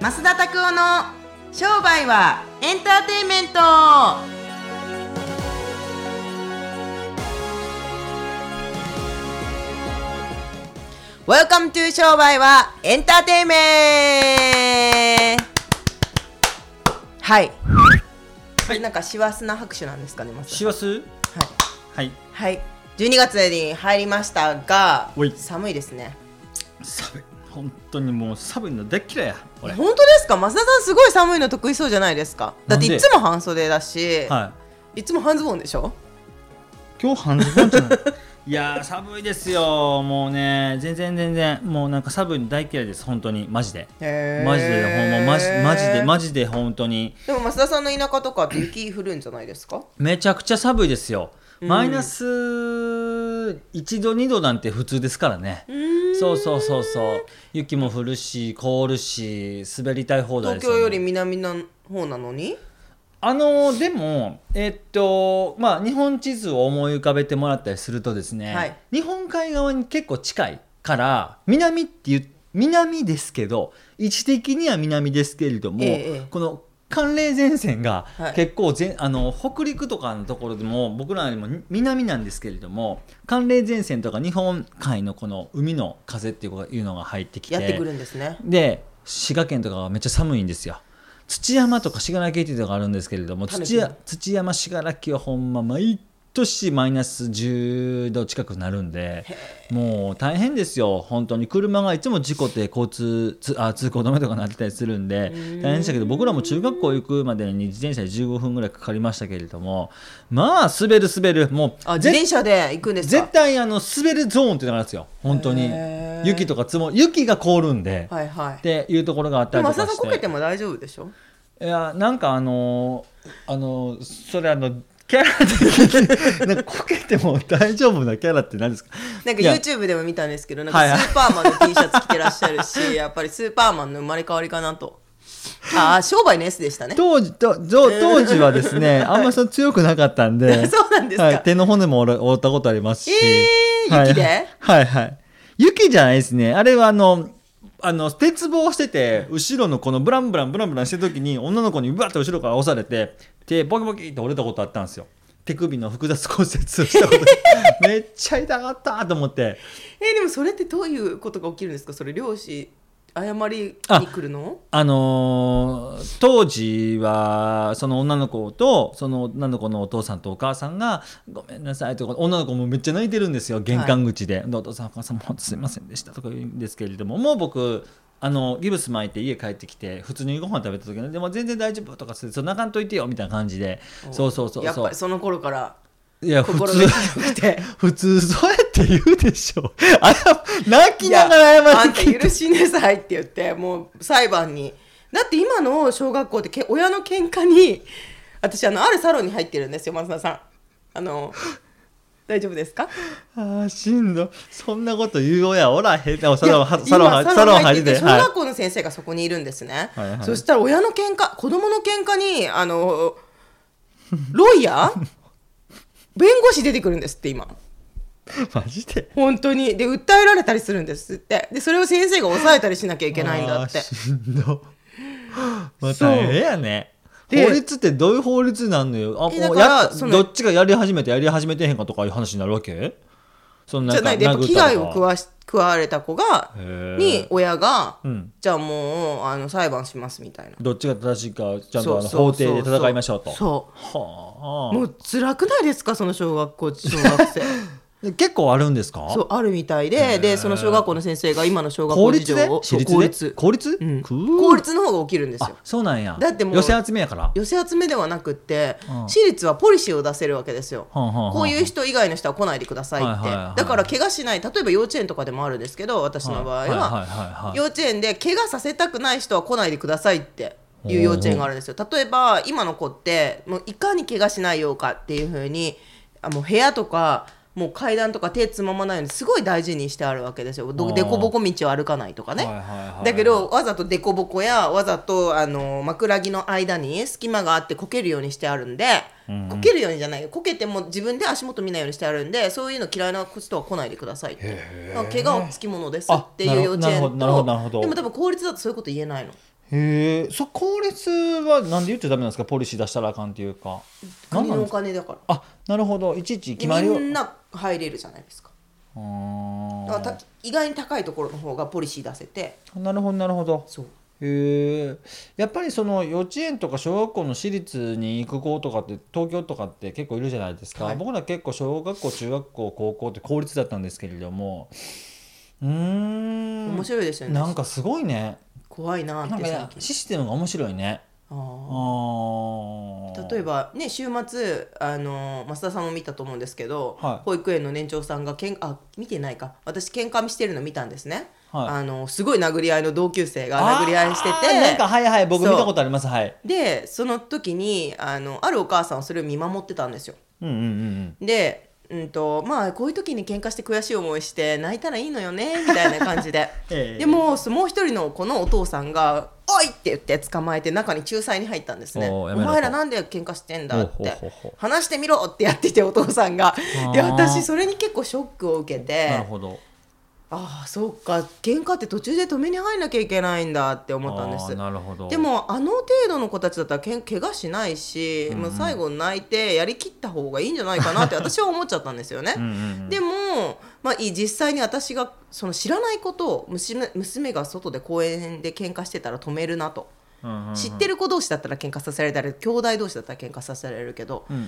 増田拓夫の商売はエンターテインメント welcome to 商売はエンターテイメントはい。これなんか師走な拍手なんですかね、まず。師走？はい。はいはい。12月に入りましたが寒いですね。寒い本当にもう寒いの大っ嫌いや俺。本当ですか？増田さんすごい寒いの得意そうじゃないですか。だっていつも半袖だし、はい。い、つも半ズボンでしょ？今日半ズボンじゃない？いやー寒いですよ。もうね全然全然。もうなんか寒いの大嫌いです本当に。マジで。マジでほんまマジマジでマジで本当に。でも増田さんの田舎とかって雪降るんじゃないですか？めちゃくちゃ寒いですよ。うんマイナス1度2度なんて普通ですからね。そうそうそうそう。雪も降るし凍るし滑りたい放題ですよ、ね、東京より南の方なのに？あのでもえっとまあ日本地図を思い浮かべてもらったりするとですね、はい。日本海側に結構近いから南っていう南ですけど位置的には南ですけれども、ええええ。この寒冷前線がはい。結構ぜ、あの北陸とかのところでも僕らよりも南なんですけれども寒冷前線とか日本海のこの海の風っていうのが入ってきてやってくるんですね。で滋賀県とかはめっちゃ寒いんですよ。土山とか信楽っていうのがあるんですけれども土や土山信楽はほんま毎年マイナス10度近くなるんでもう大変ですよ。本当に車がいつも事故って交通つあ通行止めとかなってたりするんで大変でしたけど僕らも中学校行くまでに自転車で15分ぐらいかかりましたけれどもまあ滑る滑るもうあ自転車で行くんですか？絶対あの滑るゾーンっていうのがあるんですよ。本当に。雪とか積も雪が凍るんで、はいはい。っていうところがあったでもりとかして。増田さんこけても大丈夫でしょ？いやなんかあのーあのーそれあのキャラ的に。なんかこけても大丈夫なキャラって何ですか？なんか YouTube でも見たんですけどなんはいはい。かスーパーマンの T シャツ着てらっしゃるし やっぱりスーパーマンの生まれ変わりかなと。ああ商売の S でしたね。当時と当当時はですね あんまりその強くなかったんで そうなんですか。はい、手の骨も折ったことありますし、えーはい雪ではいはい。雪じゃないですね。あれはあのあの鉄棒してて後ろのこのブランブランブランブランしてる時に女の子にうわっと後ろから押されて手ボキボキって折れたことあったんですよ。手首の複雑骨折をしたこと。めっちゃ痛かったと思って。えーでもそれってどういうことが起きるんですか？それ漁師謝りに来るの？あのー当時はその女の子とその女の子のお父さんとお母さんが「ごめんなさい」とか女の子もめっちゃ泣いてるんですよ玄関口で、でお父さんお母さんも本当すいませんでしたとか言うんですけれどももう僕あのギブス巻いて家帰ってきて普通にご飯食べた時にでも全然大丈夫とかそ泣かんといてよみたいな感じで。そうそうそうそう。やっぱりその頃からいや普通普通そうやって言うでしょ。あ泣きながら謝あんって。た許しなさいって言ってもう裁判に。だって今の小学校ってけ親の喧嘩に私あのあるサロンに入ってるんですよ松田さん。あの大丈夫ですか？ああしんど。そんなこと言う親おらへん。サロンサロンサロン入ってて小学校の先生がそこにいるんですね、はいはい。そしたら親の喧嘩子供の喧嘩にあのロイヤー？弁護士出てくるんですって今。マジで？本当に。で訴えられたりするんですって。でそれを先生が抑えたりしなきゃいけないんだって。しんど。まあそう。大変やね。で法律ってどういう法律なんのよ？あもうやどっちがやり始めてやり始めてへんかとかいう話になるわけ？そんじゃないでやっぱ危害を食わわし食われた子がに親が、うん。じゃあもうあの裁判しますみたいな。どっちが正しいかちゃんとあの法廷で戦いましょうと。そう。はあ。もう辛くないですかその小学校小学生。で 結構あるんですか？そうあるみたいででその小学校の先生が今の小学公校事情を。私立で？公立公立、うん。公立の方が起きるんですあよそうなんや。だってもう寄せ集めやから？寄せ集めではなくって、うん。私立はポリシーを出せるわけですよ、はんはんはん。はんこういう人以外の人は来ないでくださいって、はいはいはいだから怪我しない。例えば幼稚園とかでもあるんですけど私の場合は,、はいはいはいはい幼稚園で怪我させたくない人は来ないでくださいっていう。幼稚園があるんですよ。例えば今の子ってもういかに怪我しないようかっていうふうにあもう部屋とかもう階段とか手つままないようにすごい大事にしてあるわけですよ。どあー。でこぼこ道を歩かないとかね、はいはいはい。だけどわざとでこぼこやわざとあの枕木の間に隙間があってこけるようにしてあるんで、こけるようにじゃないこけても自分で足元見ないようにしてあるんでそういうの嫌いな人は来ないでくださいって。だから怪我はつきものですっていう幼稚園あなるほどなるほどなるほど。とでも多分公立だとそういうこと言えないの。へえそ法律はなんで言っちゃダメなんですか？ポリシー出したらあかんっていうか。国のおなんなんですか？金だからあなるほど。いちいちで決まりをみんな入れるじゃないですか。あだから意外に高いところの方がポリシー出せて。なるほどなるほど。そう。へえやっぱりその幼稚園とか小学校の私立に行く子とかって東京とかって結構いるじゃないですか、はい。僕ら結構小学校中学校高校って公立だったんですけれどもうーん。面白いですよね。なんかすごいね。怖いなっなんかシステムが面白いね例えばね週末あの増田さんも見たと思うんですけど、はい。保育園の年長さんがけんあ見てないか。私喧嘩してるの見たんですね、はい。あのすごい殴り合いの同級生が殴り合いしてあーなんかてはいはい僕見たことあります。はい。でその時にあのあるお母さんはそれを見守ってたんですよ。うんうんうんうん。でうんとまあこういう時に喧嘩して悔しい思いして泣いたらいいのよねみたいな感じで。ええ。でもそもう一人の子のお父さんが「おい!」って言って捕まえて中に仲裁に入ったんですね「お前らなんで喧嘩してんだ」って。話してみろってやっててお父さんが。ー。で私それに結構ショックを受けなてるほどああそうか。喧嘩って途中で止めに入んなきゃいけないんだって思ったんです。なるほど。でもあの程度の子たちだったらけん怪我しないし、もう最後泣いてやりきった方がいいんじゃないかなって 私は思っちゃったんですよね。うんうんうん。でも、まあ、いい実際に私がその知らないことを娘娘が外で公園で喧嘩してたら止めるなと、うんうんうん。知ってる子同士だったら喧嘩させられたり兄弟同士だったら喧嘩させられるけど、うんうん。っ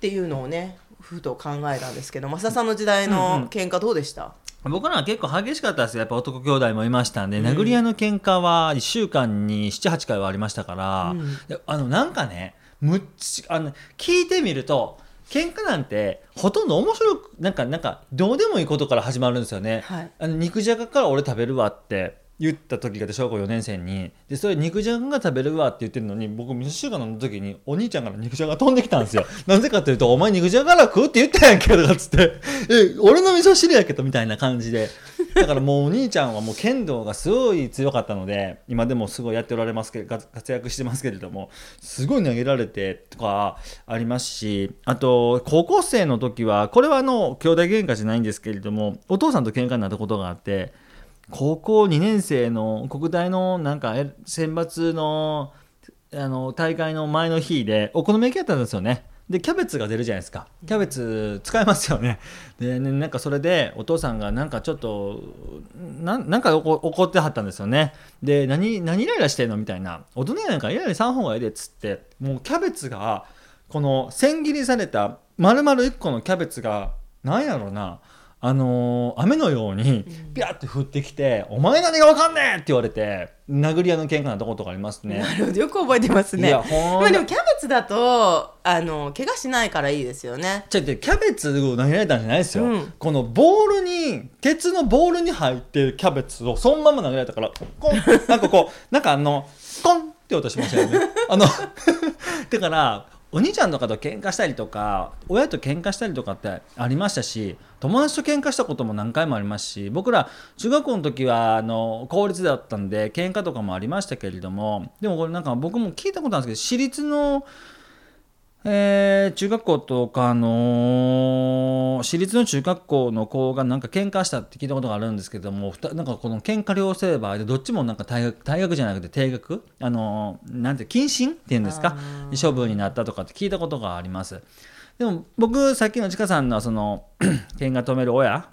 ていうのをねふと考えたんですけど増田さんの時代の喧嘩どうでした、僕らは結構激しかったですよ。やっぱ男兄弟もいましたんで、殴り合いの喧嘩は1週間に78回はありましたから、うん。であのなんかねむっちあの聞いてみると喧嘩なんてほとんど面白くなんかなんかどうでもいいことから始まるんですよね。はい。あの肉じゃがから俺食べるわって言った時が小学校4年生にでそれ肉じゃがが食べるわって言ってるのに僕味噌汁の時にお兄ちゃんから肉じゃが飛んできたんですよ。なぜかというと「お前肉じゃがら食うって言ったやんけ」とかっつって「え俺の味噌汁やけど」みたいな感じで。だからもうお兄ちゃんはもう剣道がすごい強かったので今でもすごいやっておられますけど活活躍してますけれどもすごい投げられてとかありますしあと高校生の時はこれはあの兄弟喧嘩じゃないんですけれどもお父さんと喧嘩になったことがあって高校2年生の国大のなんか選抜のあの大会の前の日でお好み焼きやったんですよね。でキャベツが出るじゃないですか。キャベツ使えますよね。でねなんかそれでお父さんがなんかちょっとななんか怒ってはったんですよね。で何何イライラしてんのみたいな。大人やなんかイライラ3本がええでっつってもうキャベツがこの千切りされた丸々1個のキャベツがなんやろうな。あのー雨のようにピャって降ってきて「お前何がわかんねえ!」って言われて殴り合いの喧嘩なとことかありますね。なるほど。よく覚えてますね。いやほんまあでもキャベツだとあの怪我しないからいいですよね。ちょっとキャベツを投げられたんじゃないですよ、うん。このボールに鉄のボールに入ってるキャベツをそのまま投げられたからコンなんかこうなんかあのコンって音しましたよね。あの だからお兄ちゃんとかと喧嘩したりとか親と喧嘩したりとかってありましたし友達と喧嘩したことも何回もありますし僕ら中学校の時はあの公立だったんで喧嘩とかもありましたけれどもでもこれなんか僕も聞いたことあるんですけど私立のえー中学校とかの私立の中学校の子がなんか喧嘩したって聞いたことがあるんですけどもなんかこの喧嘩両成敗でどっちもなんか退学退学じゃなくて定額？あのーなんて謹慎っていうんですか？処分になったとかって聞いたことがあります。でも僕さっきのちかさんのその 喧嘩止める親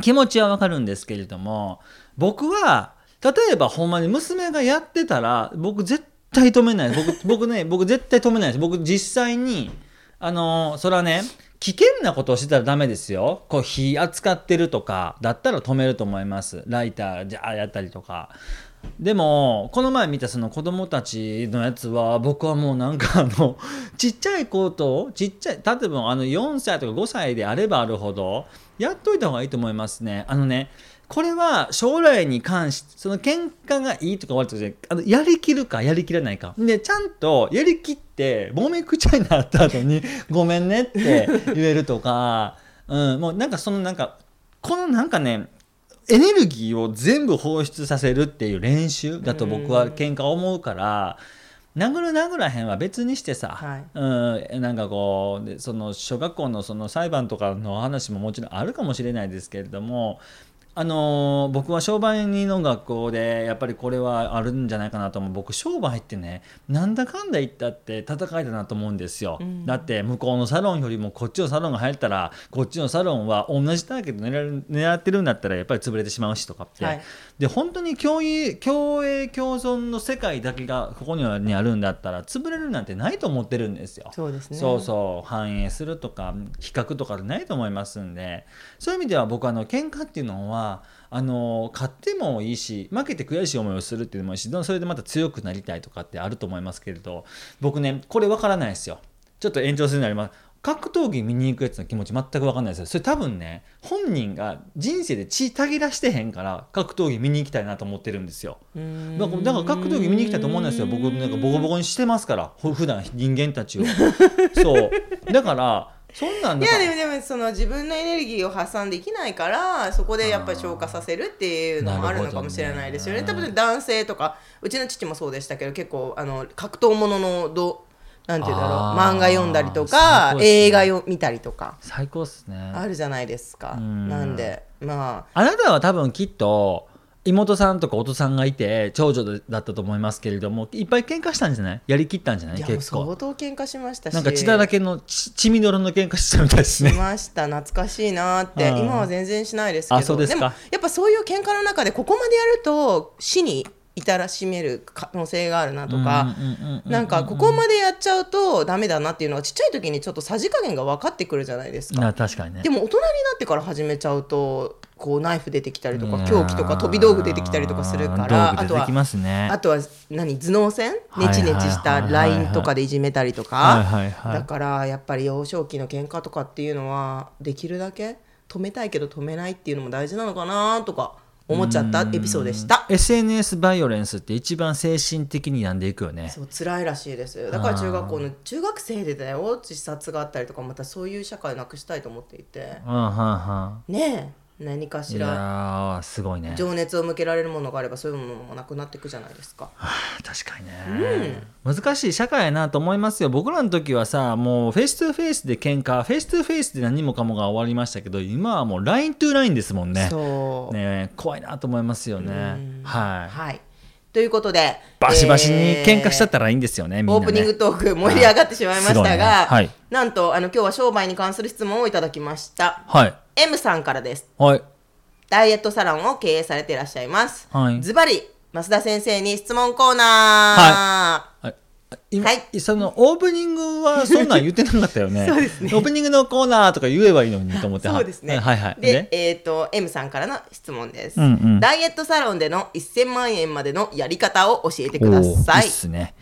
気持ちはわかるんですけれども僕は例えばほんまに娘がやってたら僕絶対止めない。僕 僕ね僕絶対止めないです。僕実際にあのそれはね危険なことをしてたらダメですよ。こう火扱ってるとかだったら止めると思います。ライターじゃあやったりとか。でもこの前見たその子供たちのやつは僕はもうなんかあのちっちゃい子とちっちゃい例えばあの4歳とか5歳であればあるほどやっといた方がいいと思いますね。あのねこれは将来に関してその喧嘩がいいとか悪いとかじゃあのやりきるかやりきらないか。でちゃんとやりきってもめくちゃになった後に「ごめんね」って言えるとか、うん、もうなんかそのなんかこのなんかねエネルギーを全部放出させるっていう練習だと僕は喧嘩思うから殴る殴らへんは別にしてさ、はい。うん、なんかこうでその小学校のその裁判とかの話ももちろんあるかもしれないですけれどもあのー僕は商売人の学校でやっぱりこれはあるんじゃないかなと思う。僕商売ってねなんだかんだ言ったって戦いだなと思うんですよ、うん。だって向こうのサロンよりもこっちのサロンが入ったらこっちのサロンは同じターゲット狙狙ってるんだったらやっぱり潰れてしまうしとかって、はい。で本当に共栄共栄共存の世界だけがここにはにあるんだったら潰れるなんてないと思ってるんですよ。そうですね。そうそう。反映するとか比較とかでないと思いますんで。そういう意味では僕あの喧嘩っていうのはあの勝ってもいいし負けて悔しい思いをするっていうのもいいしそれでまた強くなりたいとかってあると思いますけれど僕ねこれ分からないですよ。ちょっと延長するなります。格闘技見に行くやつの気持ち全く分かんないですよ。それ多分ね本人が人生で血たぎらしてへんから格闘技見に行きたいなと思ってるんですよ。だから格闘技見に行きたいと思うんですよ。僕なんかボコボコにしてますからふ普段人間たちを。そう。だからそんなんいだ。からやでもでもその自分のエネルギーを発散できないからそこでやっぱり消化させるっていうのもあるのかもしれないですよね。ね多分男性とかうちの父もそうでしたけど結構あの格闘もののどなんていうんだろう漫画読んだりと最か、ね。映画を見たりとか最高っすね。あるじゃないですか。うん。なんでまあ。あなたは多分きっと妹さんとか弟さんがいて長女だったと思いますけれどもいっぱい喧嘩したんじゃない？やりきったんじゃない？結構。相当喧嘩しましたし。なんか血だらけの血血みどろの喧嘩してたみたいですしねました。懐かしいなって。うん。今は全然しないですけど。あそうですか。もやっぱそういう喧嘩の中でここまでやると死に至らしめる可能性があるなとか、なんかここまでやっちゃうとダメだなっていうのはちっちゃい時にちょっとさじ加減が分かってくるじゃないですか。な確かにね。でも大人になってから始めちゃうとこうナイフ出てきたりとか凶器とか飛び道具出てきたりとかするからあとはあとは何頭脳戦はいネチネチしたはいはいはいはい LINE とかでいじめたりとはいかだからやっぱり幼少期の喧嘩とかっていうのはできるだけ止めたいけど止めないっていうのも大事なのかなとか思っちゃったエピソードでした。SNS バイオレンスって一番精神的に病んでいくよね。そう辛いらしいです。だから中学校の中学生でだよ自殺があったりとかまたそういう社会なくしたいと思っていて。ねえ何かんいやしらーすごいね。情熱を向けられるものがあればそういうものもなくなっていくじゃないですか。確かにね、難しい社会やなと思いますよ。僕らの時はさもう face to face で喧嘩 face to face で何もかもが終わりましたけど今はもう LINE to LINE ですもんね。そう、ね怖いなと思いますよね。うん。はい。はいということでバシバシにえー喧嘩しちゃったらいいんですよね、みんなね。オープニングトーク盛り上がってしまいましたが、ね。はい。なんとあの今日は商売に関する質問をいただきました。はい。M さんからです。はい。ダイエットサロンを経営されていらっしゃいます。はいズバリ、増田先生に質問コーナー。はい今はい。そのオープニングはそんなん言ってなかったよね。そうですね。オープニングのコーナーとか言えばいいのにと思ってそうですね。はいはい。で、えっ、と、M さんからの質問です、うんうん。ダイエットサロンでの1000万円までのやり方を教えてください。いいっすね。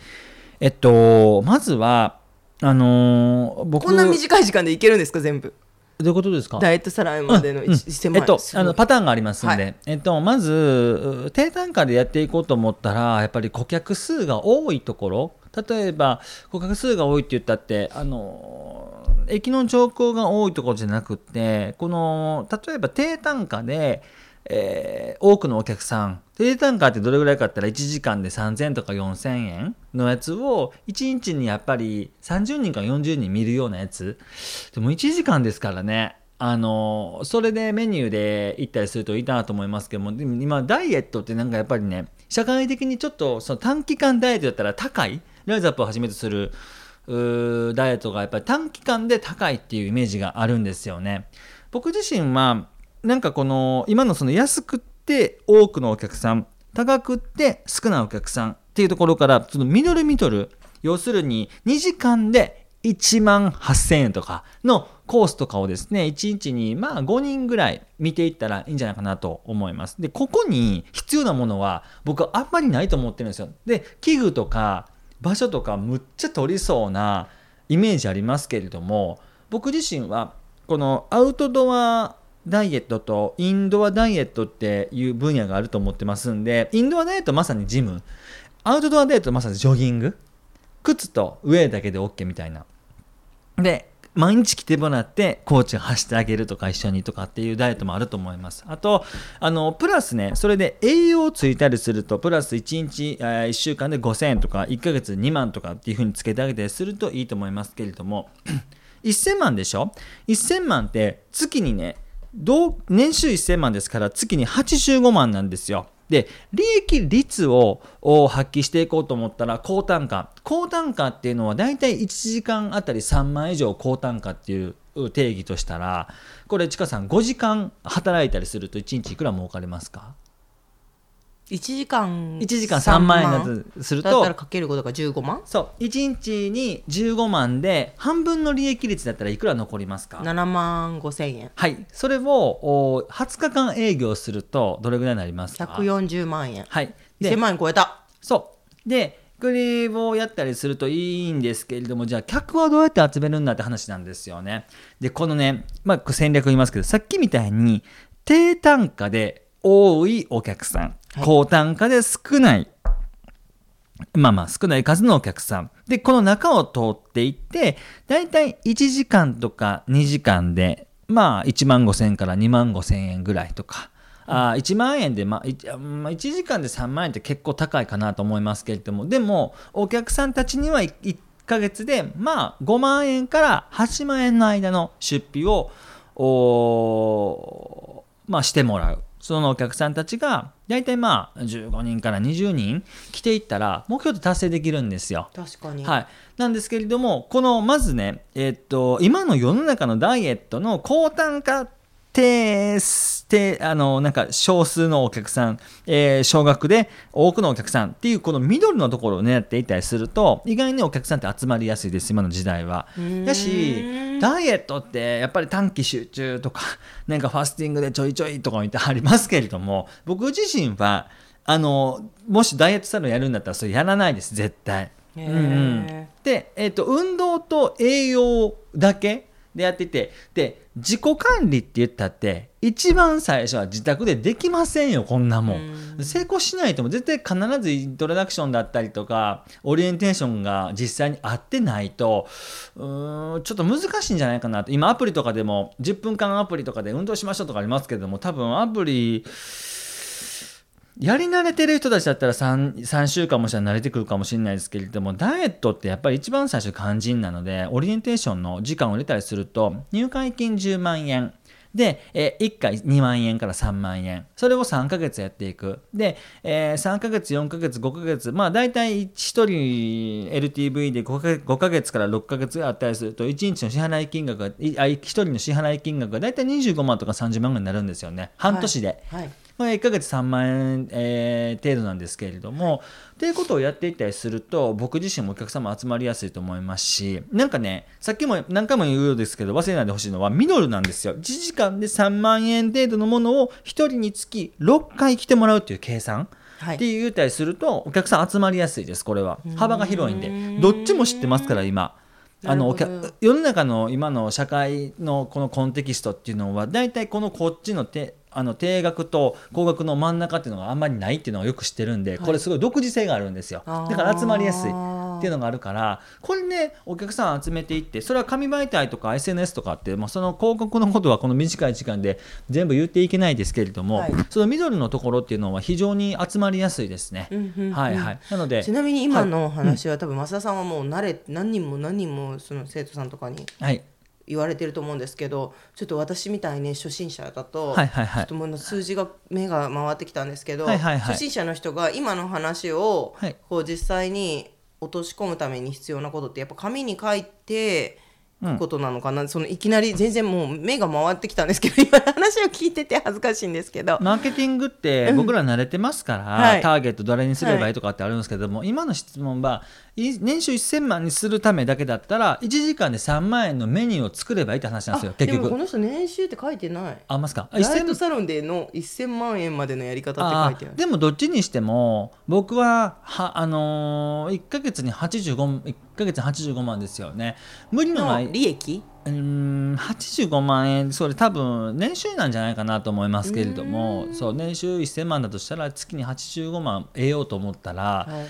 えっとまずはあのー僕こんな短い時間でいけるんですか、全部。どういうことですか？ダイエットサロンまでのうん1000万円。えっとあのパターンがありますんで、はい。えっと、まずう低単価でやっていこうと思ったらやっぱり顧客数が多いところ例えば顧客数が多いって言ったってあの駅の乗降が多いところじゃなくてこの例えば低単価でえー多くのお客さん低単価ってどれぐらいかって言ったら1時間で3000とか4000円のやつを1日にやっぱり30人か40人見るようなやつ。でも1時間ですからねあのそれでメニューで行ったりするといいなと思いますけどもでも今ダイエットってなんかやっぱりね社会的にちょっとその短期間ダイエットだったら高いライズアップをはじめとするダイエットがやっぱり短期間で高いっていうイメージがあるんですよね。僕自身はなんかこの今のその安くって多くのお客さん高くって少ないお客さんっていうところからそのミドルミドル要するに2時間で1万8000円とかのコースとかをですね1日にまあ5人ぐらい見ていったらいいんじゃないかなと思いますでここに必要なものは僕はあんまりないと思ってるんですよで器具とか場所とかむっちゃ取りそうなイメージありますけれども僕自身はこのアウトドアダイエットとインドアダイエットっていう分野があると思ってますんでインドアダイエットまさにジムアウトドアダイエットまさにジョギング靴とウェアだけで OK みたいな。で毎日来てもらってコーチが走ってあげるとか一緒にとかっていうダイエットもあると思います。あとあのプラスねそれで栄養をついたりするとプラス1日、えー1週間で5000円とか1ヶ月2万とかっていうふうにつけてあげたりするといいと思いますけれども。1000万でしょ？1000万って月にね同年収1000万ですから月に85万なんですよ。で利益率を発揮していこうと思ったら高単価。高単価っていうのはだいたい1時間あたり3万以上高単価っていう定義としたらこれちかさん5時間働いたりすると1日いくら儲かりますか？1時間1時間3万円だとするだったらとかけることが15万？そう1日に15万で半分の利益率だったらいくら残りますか？7万5千円。はい。それをお20日間営業するとどれぐらいになりますか？140万円。はい。で1000万円超えた。そう。でこれをやったりするといいんですけれどもじゃあ客はどうやって集めるんだって話なんですよね。でこのね、まあ、戦略言いますけどさっきみたいに低単価で多いお客さん、はい。高単価で少ない。まあまあ少ない数のお客さん。でこの中を通っていってだいたい1時間とか2時間でまあ1万5千円から2万5千円ぐらいとか。あー1万円で、まあ、1, まあ1時間で3万円って結構高いかなと思いますけれども。でもお客さんたちには 1, ヶ月でまあ5万円から8万円の間の出費をまあ、してもらうそのお客さんたちが大体まあ15人から20人来ていったら目標って達成できるんですよ。確かにはい、なんですけれどもこのまずね、えっと今の世の中のダイエットの高単価低低あのなんか少数のお客さん、えー少額で多くのお客さんっていうこの緑のところを狙っていったりすると意外にお客さんって集まりやすいです今の時代は。だしダイエットってやっぱり短期集中とか なんかファスティングでちょいちょいとか言ってありますけれども僕自身はあのもしダイエットサロンやるんだったらそれやらないです絶対。うんうんで、えっと運動と栄養だけでやってて。で自己管理って言ったって一番最初は自宅でできませんよこんなもん。成功しないとも絶対必ずイントロダクションだったりとかオリエンテーションが実際に合ってないとうーんちょっと難しいんじゃないかなと。今アプリとかでも10分間アプリとかで運動しましょうとかありますけども多分アプリやり慣れてる人たちだったら 3, 3週間もしたら慣れてくるかもしれないですけれどもダイエットってやっぱり一番最初肝心なのでオリエンテーションの時間を入れたりすると入会金10万円。で、え1回2万円から3万円。それを3ヶ月やっていく。で、え3ヶ月4ヶ月5ヶ月。まあ大体1人 LTV で 5, か5ヶ月から6ヶ月あったりすると1日の支払い金額が1人の支払い金額が大体25万とか30万ぐらいになるんですよね。半年で。はい。まあ、1ヶ月3万円、えー程度なんですけれども、っていうことをやっていったりすると僕自身もお客様集まりやすいと思いますしなんかねさっきも何回も言うようですけど忘れないでほしいのはミドルなんですよ。1時間で3万円程度のものを1人につき6回来てもらうっていう計算はい。って言ったりするとお客さん集まりやすいですこれは。幅が広いんで。どっちも知ってますから今。あの世の中の今の社会のこのコンテキストっていうのは大体このこっちのてあの低額と高額の真ん中っていうのがあんまりないっていうのをよく知ってるんで、これすごい独自性があるんですよ。だから集まりやすいっていうのがあるからこれねお客さん集めていってそれは紙媒体とか SNS とかって、まあ、その広告のことはこの短い時間で全部言っていけないですけれども、はい。その緑のところっていうのは非常に集まりやすいですね。うんうんうん。はいはい、なのでちなみに今の話は、多分増田さんはもう慣れ何人も何人もその生徒さんとかに。はい言われてると思うんですけどちょっと私みたいに初心者だと、はいはいはい。ちょっともう数字が目が回ってきたんですけど、はいはいはい。初心者の人が今の話を、はい。こう実際に落とし込むために必要なことってやっぱ紙に書いてことなのかな、そのいきなり全然もう目が回ってきたんですけど 今の話を聞いてて恥ずかしいんですけど、マーケティングって僕ら慣れてますから、はい。ターゲットどれにすればいいとかってあるんですけども、今の質問はい年収1000万にするためだけだったら1時間で3万円のメニューを作ればいいって話なんですよ結局。この人年収って書いてない。あますか？ダイエッ1000トサロンでの1000万円までのやり方って書あいてある。でもどっちにしても僕ははあのー、1ヶ月に85 1ヶ月に85万ですよね。無理のなのい利益？うーん85万円。それ多分年収なんじゃないかなと思いますけれども。そう年収1000万だとしたら月に85万得ようと思ったら、はい。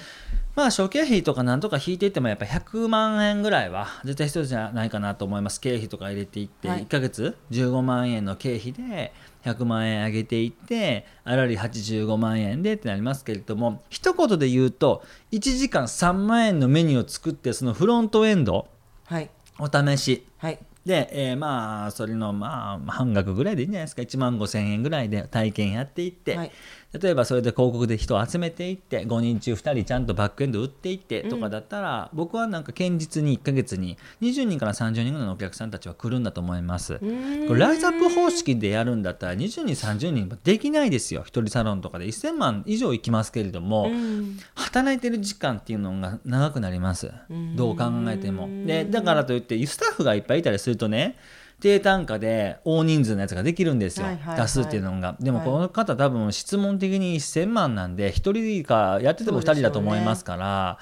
まあ諸経費とかなんとか引いていってもやっぱ100万円ぐらいは絶対必要じゃないかなと思います。経費とか入れていって、はい。1ヶ月15万円の経費で100万円上げていってあらり85万円でってなりますけれども一言で言うと1時間3万円のメニューを作ってそのフロントエンドはい。お試し。はい。で、えーまあそれのまあ半額ぐらいでいいんじゃないですか。1万5千円ぐらいで体験やっていって、はい例えばそれで広告で人を集めていって5人中2人ちゃんとバックエンド売っていってとかだったら、僕はなんか堅実に1ヶ月に20人から30人ぐらいのお客さんたちは来るんだと思います。これライズアップ方式でやるんだったら20人30人もできないですよ。一人サロンとかで。1000万以上いきますけれども、うん。働いてる時間っていうのが長くなります。どう考えても。でだからといってスタッフがいっぱいいたりするとね低単価で大人数のやつができるんですよ、はいはいはい。出すっていうのが。でもはい。この方多分質問的に1000万なんで1人かやってても2人だと思いますから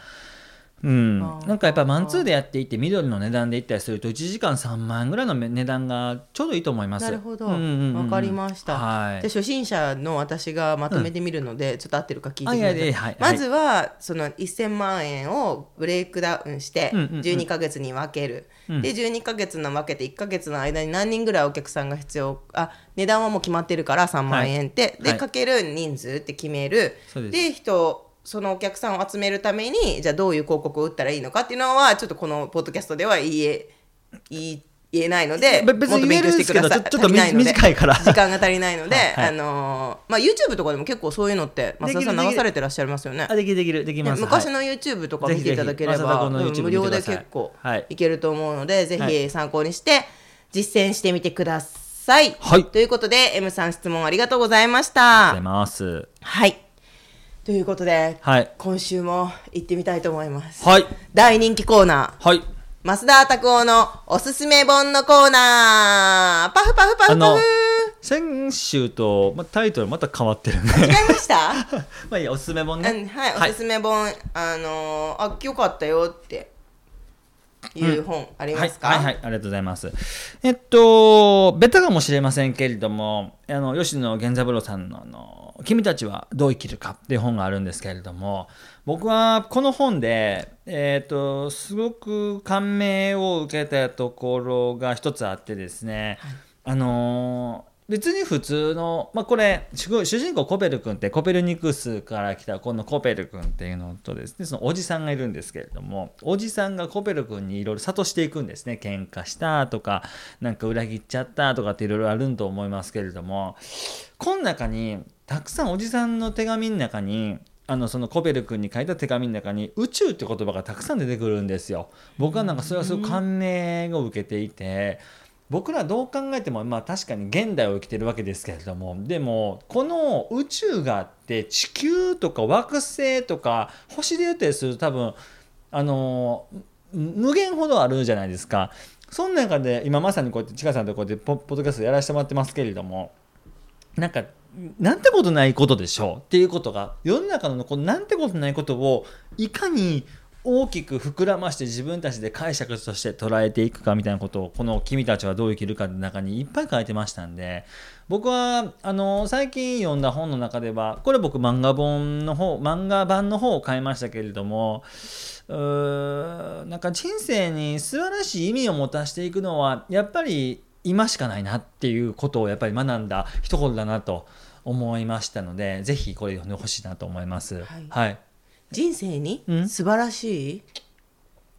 うん。なんかやっぱマンツーでやっていって緑の値段でいったりすると1時間3万円ぐらいの値段がちょうどいいと思います。なるほど、うんうんうんうん。わかりました、はい。で初心者の私がまとめてみるので、ちょっと合ってるか聞いてくださいあい。まずはその1000万円をブレイクダウンしてうんうんうん。12ヶ月に分ける、うん。で12ヶ月の分けて1ヶ月の間に何人ぐらいお客さんが必要あ値段はもう決まってるから3万円って、はい。はい。でかける人数って決める。で人そのお客さんを集めるためにじゃあどういう広告を打ったらいいのかっていうのはちょっとこのポッドキャストでは言え言えないのでべ別に勉強してください。ちょっと短いから。時間が足りないので、はいはい。あのーまあ YouTube とかでも結構そういうのって増田さん流されてらっしゃいますよね。あできるできるできます、はい。ね昔の YouTube とか見ていただければうん無料で結構はい。いけると思うので、ぜはひ参考にして実践してみてください。はい。ということで M さん質問ありがとうございましありがとうございた。ます。はい。ということで、はい。今週も行ってみたいと思います。はい。大人気コーナー。はい。増田拓夫のおすすめ本のコーナー。パフパフパフパフ。先週と、ま、タイトルまた変わってるね。違いました？まあいいやおすすめ本うんねはい、おすすめ本、あのーあ、よかったよって。いう本ありますか、はい、はいはいありがとうございます。えっとベタかもしれませんけれどもあの吉野源三郎さんのあの「君たちはどう生きるか」っていう本があるんですけれども僕はこの本で、えっとすごく感銘を受けたところが一つあってですね、あの別に普通の、まあ、これ主人公コペル君ってコペルニクスから来たこのコペル君っていうのとですねそのおじさんがいるんですけれどもおじさんがコペル君にいろいろ諭していくんですね喧嘩したとかなんか裏切っちゃったとかっていろいろあるんと思いますけれどもこの中にたくさんおじさんの手紙の中にあのそのコペル君に書いた手紙の中に宇宙って言葉がたくさん出てくるんですよ。僕はなんかそれはすごく感銘を受けていて僕らどう考えてもまあ確かに現代を生きてるわけですけれどもでもこの宇宙があって地球とか惑星とか星で言ったりすると多分あの無限ほどあるじゃないですか。その中で今まさにこうやってちかさんとこうやってポポッドキャストやらせてもらってますけれどもなんかなんてことないことでしょうっていうことが世の中のこのなんてことないことをいかに大きく膨らまして自分たちで解釈として捉えていくかみたいなことをこの「君たちはどう生きるか」の中にいっぱい書いてましたんで僕はあの最近読んだ本の中ではこれ僕漫画本の方漫画版の方を買いましたけれどもうーなんか人生に素晴らしい意味を持たせていくのはやっぱり今しかないなっていうことをやっぱり学んだ一言だなと思いましたのでぜひこれ読んでほしいなと思います。はいはい、人生にうん。素晴らし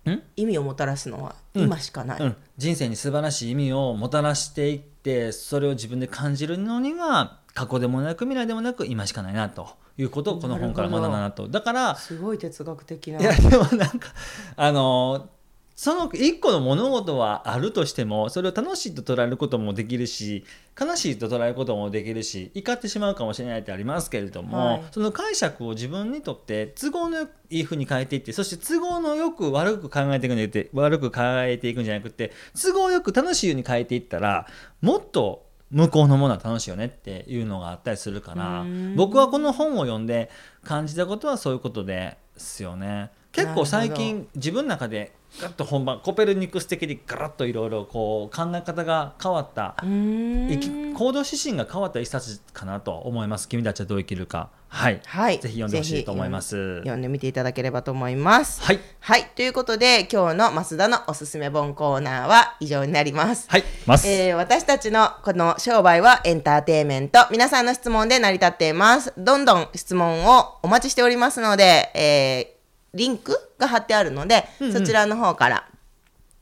いん？意味をもたらすのはうん。今しかない、うん、人生に素晴らしい意味をもたらしていってそれを自分で感じるのには過去でもなく未来でもなく今しかないなと。いうことをこの本から学んだなと。だからすごい哲学的な。いやでもなんかあのその一個の物事はあるとしてもそれを楽しいと捉えることもできるし悲しいと捉えることもできるし怒ってしまうかもしれないってありますけれども、はいその解釈を自分にとって都合のいいふうに変えていってそして都合のよく悪く考えていくんじゃなくて悪く考えていくんじゃなくて都合よく楽しいように変えていったらもっと向こうのものは楽しいよねっていうのがあったりするからうん僕はこの本を読んで感じたことはそういうことですよね。結構最近自分の中でガッと本番コペルニクス的にガラッといろいろこう考え方が変わった行動指針が変わった一冊かなと思います。君たちはどう生きるか。はい、はい。ぜひ読んでほしいと思います。読んでみていただければと思います。はい。はい。ということで今日の増田のおすすめ本コーナーは以上になります。はい。ます、えー私たちのこの商売はエンターテインメント。皆さんの質問で成り立っています。どんどん質問をお待ちしておりますので、えーリンクが貼ってあるので、うんうん。そちらの方から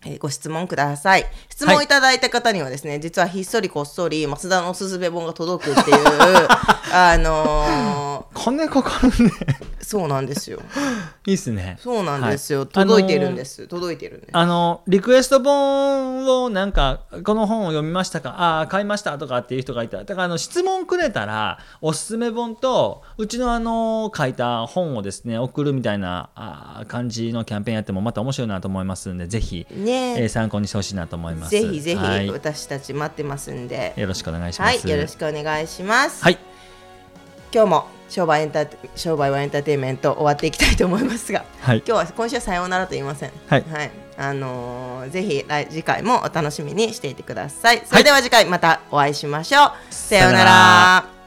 えーご質問ください。質問いただいた方にはですね、実はひっそりこっそり増田のおすすめ本が届くっていう あの金かかるね。ーそうなんですよ。いいっすね。そうなんですよ、はい。届いてるんです、届いてるんです。あのリクエスト本をなんかこの本を読みましたか？ああ買いましたとかっていう人がいた。らだからあの質問くれたらおすすめ本とうちのあの書いた本をですね送るみたいなあー感じのキャンペーンやってもまた面白いなと思いますんでぜひ、ねえー参考にしてほしいなと思います。ぜひぜひはい、私たち待ってますんで、よろしくお願いしまはい、すよろしくお願いします。はい。今日も商売エンタ商売はエンターテインメント終わっていきたいと思いますが、はい。今日は今週はさようならと言いません。はい。あのーぜひ来次回もお楽しみにしていてください。それでは次回またお会いしましょう。さようなら。